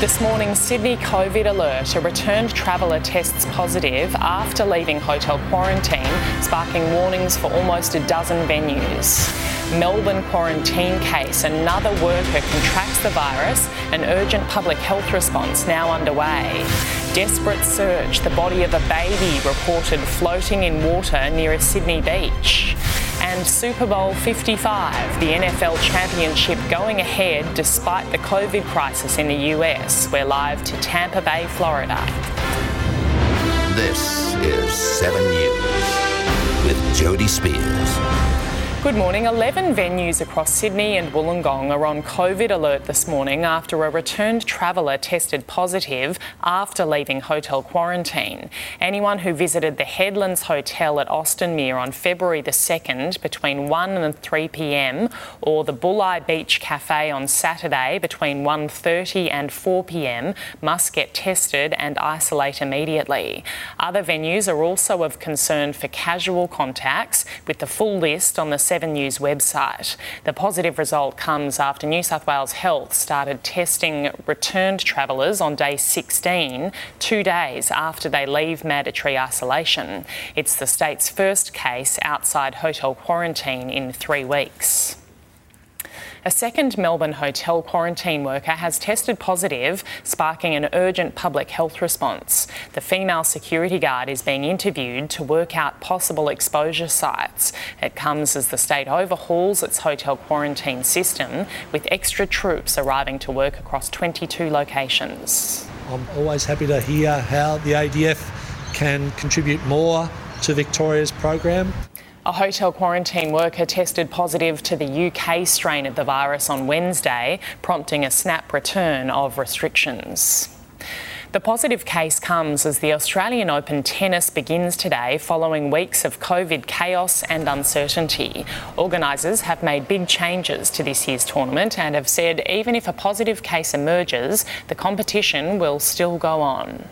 This morning, Sydney COVID alert. A returned traveller tests positive after leaving hotel quarantine, sparking warnings for almost a dozen venues. Melbourne quarantine case. Another worker contracts the virus. An urgent public health response now underway. Desperate search. The body of a baby reported floating in water near a Sydney beach. And Super Bowl 55, the NFL championship going ahead despite the COVID crisis in the US. We're live to Tampa Bay, Florida. This is 7 News with Jodie Speers. Good morning. 11 venues across Sydney and Wollongong are on COVID alert this morning after a returned traveller tested positive after leaving hotel quarantine. Anyone who visited the Headlands Hotel at Austinmer on February the 2nd between 1 and 3 pm or the Bulli Beach Cafe on Saturday between 1:30 and 4 pm must get tested and isolate immediately. Other venues are also of concern for casual contacts with the full list on the 7 News website. The positive result comes after New South Wales Health started testing returned travellers on day 16, two days after they leave mandatory isolation. It's the state's first case outside hotel quarantine in three weeks. A second Melbourne hotel quarantine worker has tested positive, sparking an urgent public health response. The female security guard is being interviewed to work out possible exposure sites. It comes as the state overhauls its hotel quarantine system, with extra troops arriving to work across 22 locations. I'm always happy to hear how the ADF can contribute more to Victoria's program. A hotel quarantine worker tested positive to the UK strain of the virus on Wednesday, prompting a snap return of restrictions. The positive case comes as the Australian Open tennis begins today following weeks of COVID chaos and uncertainty. Organisers have made big changes to this year's tournament and have said even if a positive case emerges, the competition will still go on.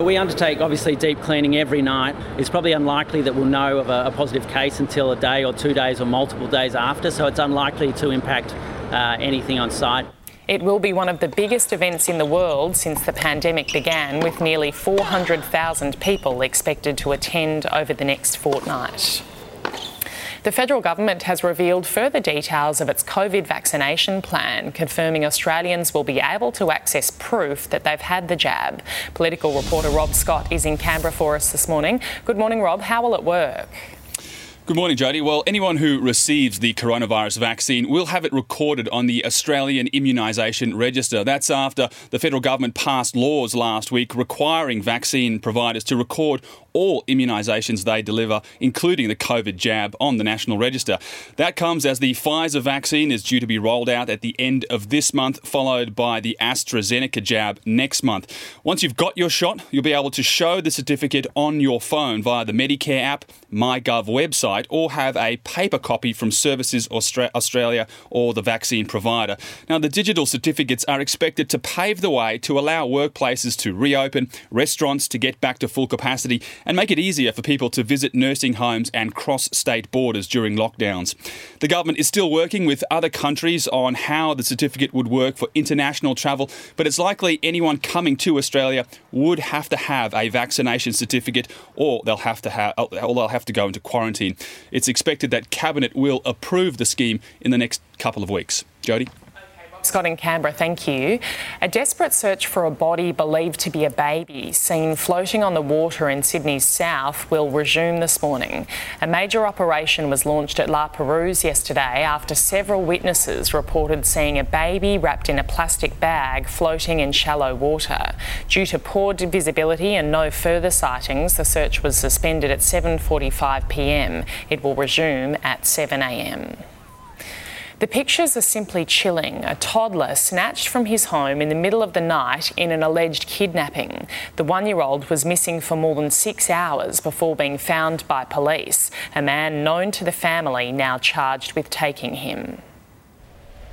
We undertake obviously deep cleaning every night. It's probably unlikely that we'll know of a, a, positive case until a day or two days or multiple days after, so it's unlikely to impact uh, anything on site. It will be one of the biggest events in the world since the pandemic began, with nearly 400,000 people expected to attend over the next fortnight. The federal government has revealed further details of its COVID vaccination plan, confirming Australians will be able to access proof that they've had the jab. Political reporter Rob Scott is in Canberra for us this morning. Good morning, Rob. How will it work? Good morning, Jodie. Well, anyone who receives the coronavirus vaccine will have it recorded on the Australian Immunisation Register. That's after the federal government passed laws last week requiring vaccine providers to record all immunisations they deliver, including the COVID jab, on the National Register. That comes as the Pfizer vaccine is due to be rolled out at the end of this month, followed by the AstraZeneca jab next month. Once you've got your shot, you'll be able to show the certificate on your phone via the Medicare app, MyGov website, or have a paper copy from Services Australia or the vaccine provider. Now, the digital certificates are expected to pave the way to allow workplaces to reopen, restaurants to get back to full capacity, and make it easier for people to visit nursing homes and cross state borders during lockdowns. The government is still working with other countries on how the certificate would work for international travel, but it's likely anyone coming to Australia would have to have a vaccination certificate or they'll have to have or they'll have to go into quarantine. It's expected that Cabinet will approve the scheme in the next couple of weeks. Jodie? Scott in Canberra, thank you. A desperate search for a body believed to be a baby seen floating on the water in Sydney's south will resume this morning. A major operation was launched at La Perouse yesterday after several witnesses reported seeing a baby wrapped in a plastic bag floating in shallow water. Due to poor visibility and no further sightings, the search was suspended at 7:45 p.m. It will resume at 7 a.m. The pictures are simply chilling. A toddler snatched from his home in the middle of the night in an alleged kidnapping. The one year old was missing for more than six hours before being found by police. A man known to the family now charged with taking him.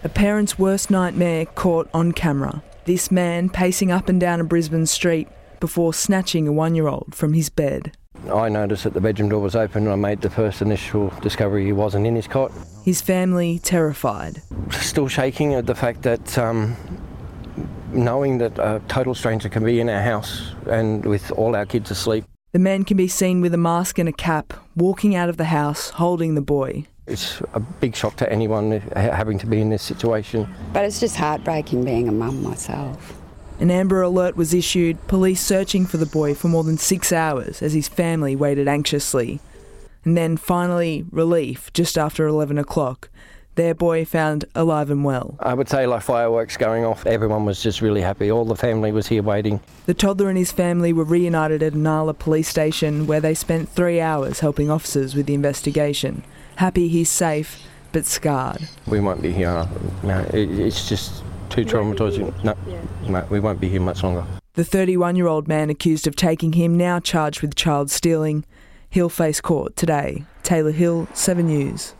A parent's worst nightmare caught on camera. This man pacing up and down a Brisbane street before snatching a one year old from his bed. I noticed that the bedroom door was open and I made the first initial discovery he wasn't in his cot. His family terrified. Still shaking at the fact that um, knowing that a total stranger can be in our house and with all our kids asleep. The man can be seen with a mask and a cap, walking out of the house holding the boy. It's a big shock to anyone having to be in this situation. But it's just heartbreaking being a mum myself. An Amber Alert was issued, police searching for the boy for more than six hours as his family waited anxiously. And then finally, relief just after 11 o'clock. Their boy found alive and well. I would say like fireworks going off. Everyone was just really happy. All the family was here waiting. The toddler and his family were reunited at Nala police station where they spent three hours helping officers with the investigation. Happy he's safe, but scarred. We won't be here. No, it's just too traumatising. No, no, we won't be here much longer. The 31 year old man accused of taking him, now charged with child stealing. He'll face court today. Taylor Hill, 7 News.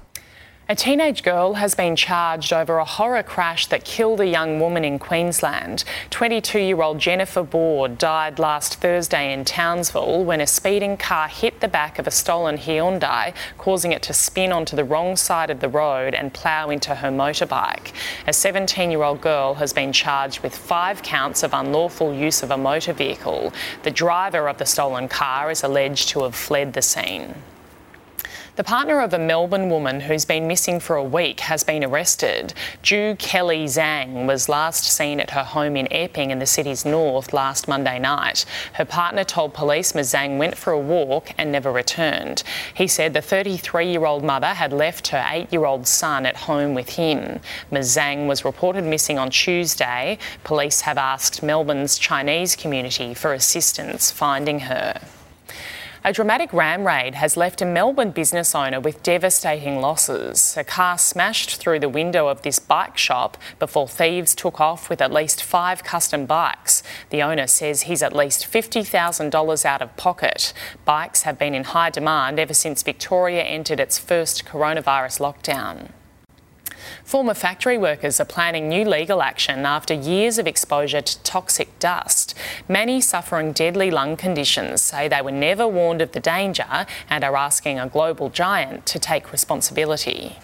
A teenage girl has been charged over a horror crash that killed a young woman in Queensland. 22 year old Jennifer Board died last Thursday in Townsville when a speeding car hit the back of a stolen Hyundai, causing it to spin onto the wrong side of the road and plough into her motorbike. A 17 year old girl has been charged with five counts of unlawful use of a motor vehicle. The driver of the stolen car is alleged to have fled the scene. The partner of a Melbourne woman who's been missing for a week has been arrested. Ju Kelly Zhang was last seen at her home in Epping in the city's north last Monday night. Her partner told police Ms Zhang went for a walk and never returned. He said the 33 year old mother had left her eight year old son at home with him. Ms Zhang was reported missing on Tuesday. Police have asked Melbourne's Chinese community for assistance finding her. A dramatic ram raid has left a Melbourne business owner with devastating losses. A car smashed through the window of this bike shop before thieves took off with at least five custom bikes. The owner says he's at least $50,000 out of pocket. Bikes have been in high demand ever since Victoria entered its first coronavirus lockdown. Former factory workers are planning new legal action after years of exposure to toxic dust. Many suffering deadly lung conditions say they were never warned of the danger and are asking a global giant to take responsibility.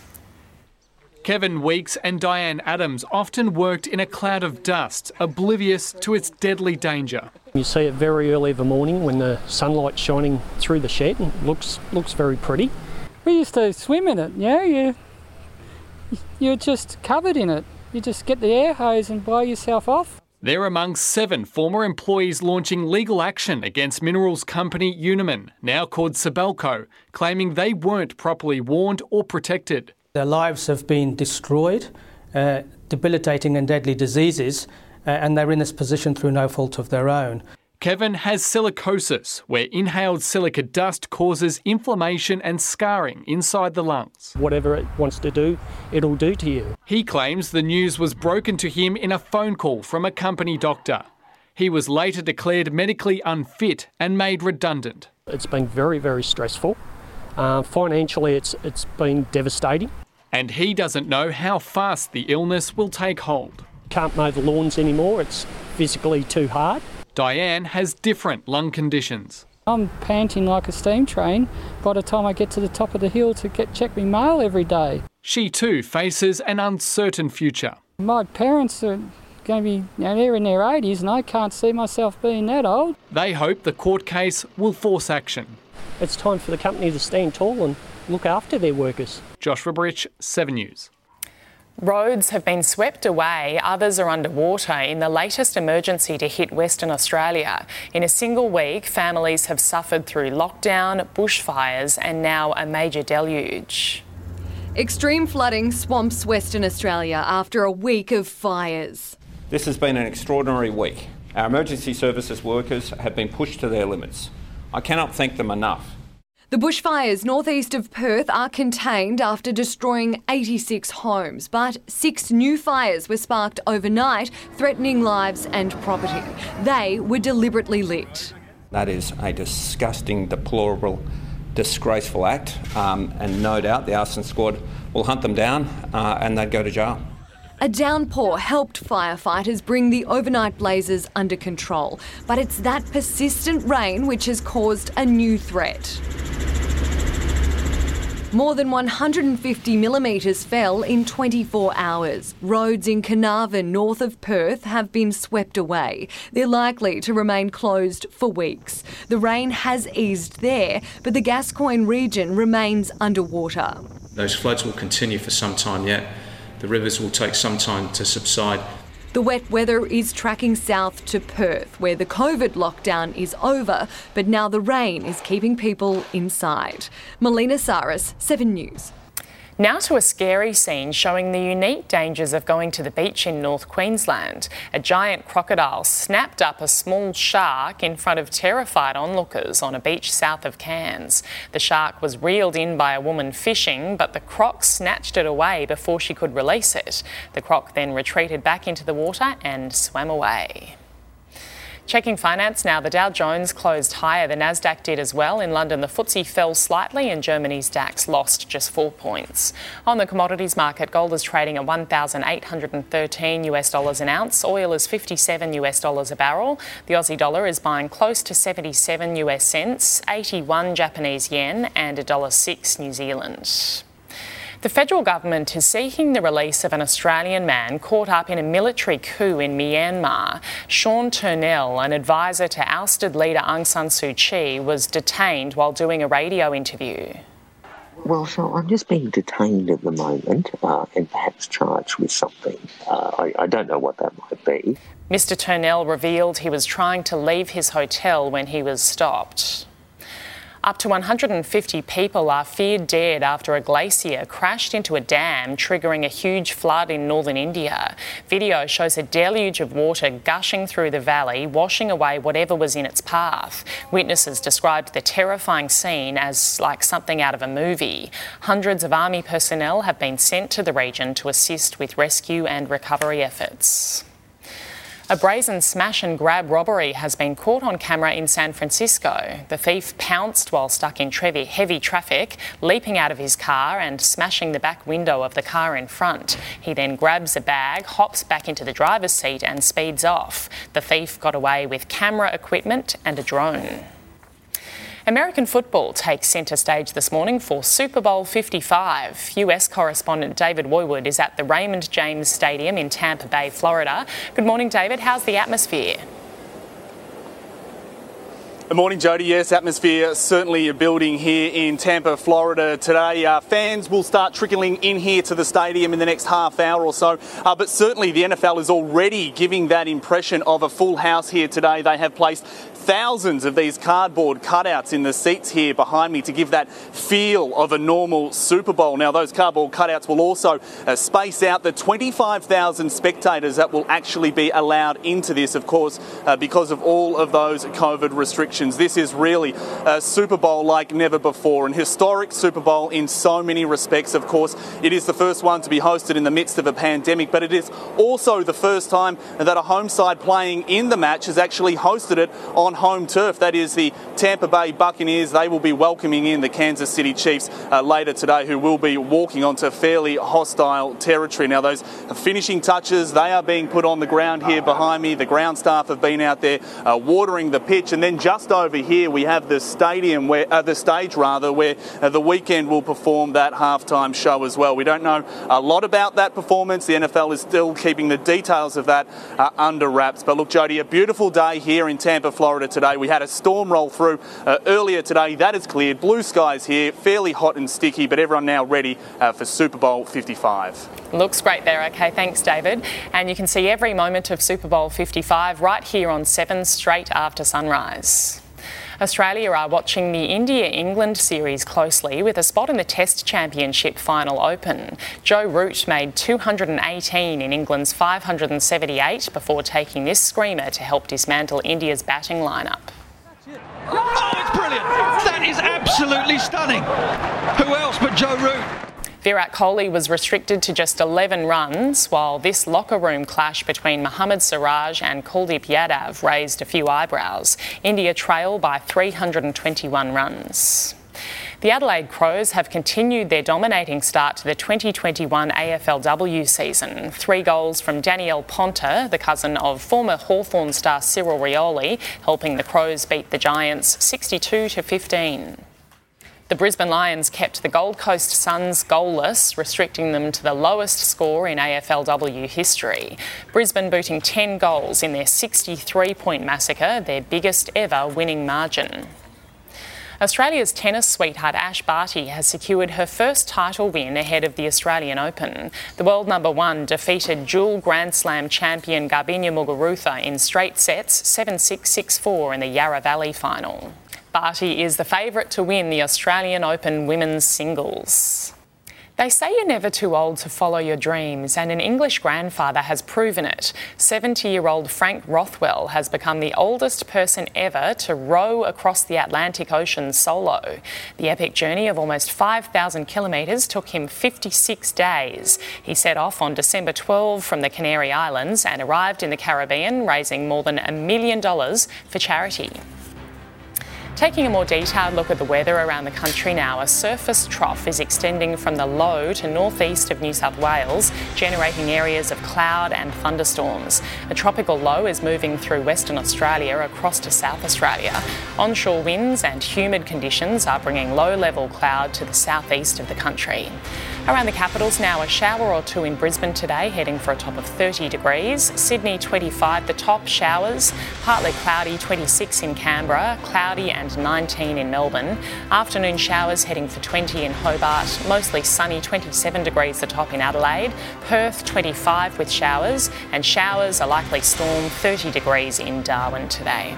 Kevin Weeks and Diane Adams often worked in a cloud of dust, oblivious to its deadly danger. You see it very early in the morning when the sunlight's shining through the shed and looks looks very pretty. We used to swim in it, yeah, you you're just covered in it. You just get the air hose and blow yourself off. They're among seven former employees launching legal action against minerals company Unimin, now called Sibelco, claiming they weren't properly warned or protected. Their lives have been destroyed, uh, debilitating and deadly diseases, uh, and they're in this position through no fault of their own. Kevin has silicosis, where inhaled silica dust causes inflammation and scarring inside the lungs. Whatever it wants to do, it'll do to you. He claims the news was broken to him in a phone call from a company doctor. He was later declared medically unfit and made redundant. It's been very, very stressful. Uh, financially, it's, it's been devastating. And he doesn't know how fast the illness will take hold. Can't mow the lawns anymore, it's physically too hard. Diane has different lung conditions. I'm panting like a steam train by the time I get to the top of the hill to get check my mail every day. She too faces an uncertain future. My parents are going to be, you know, they're in their 80s and I can't see myself being that old. They hope the court case will force action. It's time for the company to stand tall and look after their workers. Joshua Rich, 7 News. Roads have been swept away, others are underwater in the latest emergency to hit Western Australia. In a single week, families have suffered through lockdown, bushfires, and now a major deluge. Extreme flooding swamps Western Australia after a week of fires. This has been an extraordinary week. Our emergency services workers have been pushed to their limits. I cannot thank them enough. The bushfires northeast of Perth are contained after destroying 86 homes, but six new fires were sparked overnight, threatening lives and property. They were deliberately lit. That is a disgusting, deplorable, disgraceful act, um, and no doubt the arson squad will hunt them down uh, and they'd go to jail. A downpour helped firefighters bring the overnight blazes under control, but it's that persistent rain which has caused a new threat. More than 150 millimetres fell in 24 hours. Roads in Carnarvon, north of Perth, have been swept away. They're likely to remain closed for weeks. The rain has eased there, but the Gascoyne region remains underwater. Those floods will continue for some time yet. The rivers will take some time to subside. The wet weather is tracking south to Perth, where the COVID lockdown is over, but now the rain is keeping people inside. Melina Saris, 7 News. Now to a scary scene showing the unique dangers of going to the beach in North Queensland. A giant crocodile snapped up a small shark in front of terrified onlookers on a beach south of Cairns. The shark was reeled in by a woman fishing, but the croc snatched it away before she could release it. The croc then retreated back into the water and swam away. Checking finance now, the Dow Jones closed higher. The Nasdaq did as well. In London, the FTSE fell slightly and Germany's DAX lost just four points. On the commodities market, gold is trading at 1,813 US dollars an ounce. Oil is 57 US dollars a barrel. The Aussie dollar is buying close to 77 US cents, 81 Japanese yen, and $1.06 New Zealand. The federal government is seeking the release of an Australian man caught up in a military coup in Myanmar. Sean Turnell, an advisor to ousted leader Aung San Suu Kyi, was detained while doing a radio interview. Well, so I'm just being detained at the moment uh, and perhaps charged with something. Uh, I, I don't know what that might be. Mr. Turnell revealed he was trying to leave his hotel when he was stopped. Up to 150 people are feared dead after a glacier crashed into a dam, triggering a huge flood in northern India. Video shows a deluge of water gushing through the valley, washing away whatever was in its path. Witnesses described the terrifying scene as like something out of a movie. Hundreds of army personnel have been sent to the region to assist with rescue and recovery efforts. A brazen smash and grab robbery has been caught on camera in San Francisco. The thief pounced while stuck in heavy traffic, leaping out of his car and smashing the back window of the car in front. He then grabs a bag, hops back into the driver's seat, and speeds off. The thief got away with camera equipment and a drone. American football takes centre stage this morning for Super Bowl 55. US correspondent David Woiwod is at the Raymond James Stadium in Tampa Bay, Florida. Good morning, David. How's the atmosphere? Good morning, Jodie. Yes, atmosphere certainly building here in Tampa, Florida today. Uh, fans will start trickling in here to the stadium in the next half hour or so. Uh, but certainly the NFL is already giving that impression of a full house here today. They have placed thousands of these cardboard cutouts in the seats here behind me to give that feel of a normal Super Bowl. Now, those cardboard cutouts will also uh, space out the 25,000 spectators that will actually be allowed into this, of course, uh, because of all of those COVID restrictions. This is really a Super Bowl like never before, an historic Super Bowl in so many respects. Of course, it is the first one to be hosted in the midst of a pandemic, but it is also the first time that a home side playing in the match has actually hosted it on home turf. That is the Tampa Bay Buccaneers. They will be welcoming in the Kansas City Chiefs uh, later today, who will be walking onto fairly hostile territory. Now, those finishing touches, they are being put on the ground here behind me. The ground staff have been out there uh, watering the pitch, and then just over here we have the stadium where uh, the stage rather where uh, the Weeknd will perform that halftime show as well. We don't know a lot about that performance. The NFL is still keeping the details of that uh, under wraps. But look, Jodie, a beautiful day here in Tampa, Florida today. We had a storm roll through uh, earlier today. That is cleared. Blue skies here, fairly hot and sticky, but everyone now ready uh, for Super Bowl 55. Looks great there. Okay, thanks, David. And you can see every moment of Super Bowl 55 right here on 7 straight after sunrise. Australia are watching the India England series closely with a spot in the Test Championship final open. Joe Root made 218 in England's 578 before taking this screamer to help dismantle India's batting lineup. Oh, it's brilliant! That is absolutely stunning. Who else but Joe Root? Virat Kohli was restricted to just 11 runs, while this locker room clash between Mohammad Siraj and Kuldeep Yadav raised a few eyebrows. India trail by 321 runs. The Adelaide Crows have continued their dominating start to the 2021 AFLW season. Three goals from Danielle Ponter, the cousin of former Hawthorn star Cyril Rioli, helping the Crows beat the Giants 62 to 15. The Brisbane Lions kept the Gold Coast Suns goalless, restricting them to the lowest score in AFLW history. Brisbane booting 10 goals in their 63 point massacre, their biggest ever winning margin. Australia's tennis sweetheart Ash Barty has secured her first title win ahead of the Australian Open. The world number one defeated dual Grand Slam champion Garbiñe Muguruza in straight sets 7 6 6 4 in the Yarra Valley final. Barty is the favourite to win the Australian Open women's singles. They say you're never too old to follow your dreams, and an English grandfather has proven it. 70 year old Frank Rothwell has become the oldest person ever to row across the Atlantic Ocean solo. The epic journey of almost 5,000 kilometres took him 56 days. He set off on December 12 from the Canary Islands and arrived in the Caribbean, raising more than a million dollars for charity. Taking a more detailed look at the weather around the country now, a surface trough is extending from the low to northeast of New South Wales, generating areas of cloud and thunderstorms. A tropical low is moving through Western Australia across to South Australia. Onshore winds and humid conditions are bringing low level cloud to the southeast of the country. Around the capitals now, a shower or two in Brisbane today, heading for a top of 30 degrees. Sydney 25, the top showers, partly cloudy 26 in Canberra, cloudy and 19 in Melbourne. Afternoon showers heading for 20 in Hobart, mostly sunny 27 degrees the top in Adelaide. Perth 25 with showers, and showers, a likely storm 30 degrees in Darwin today.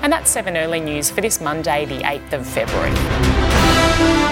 And that's 7 early news for this Monday, the 8th of February.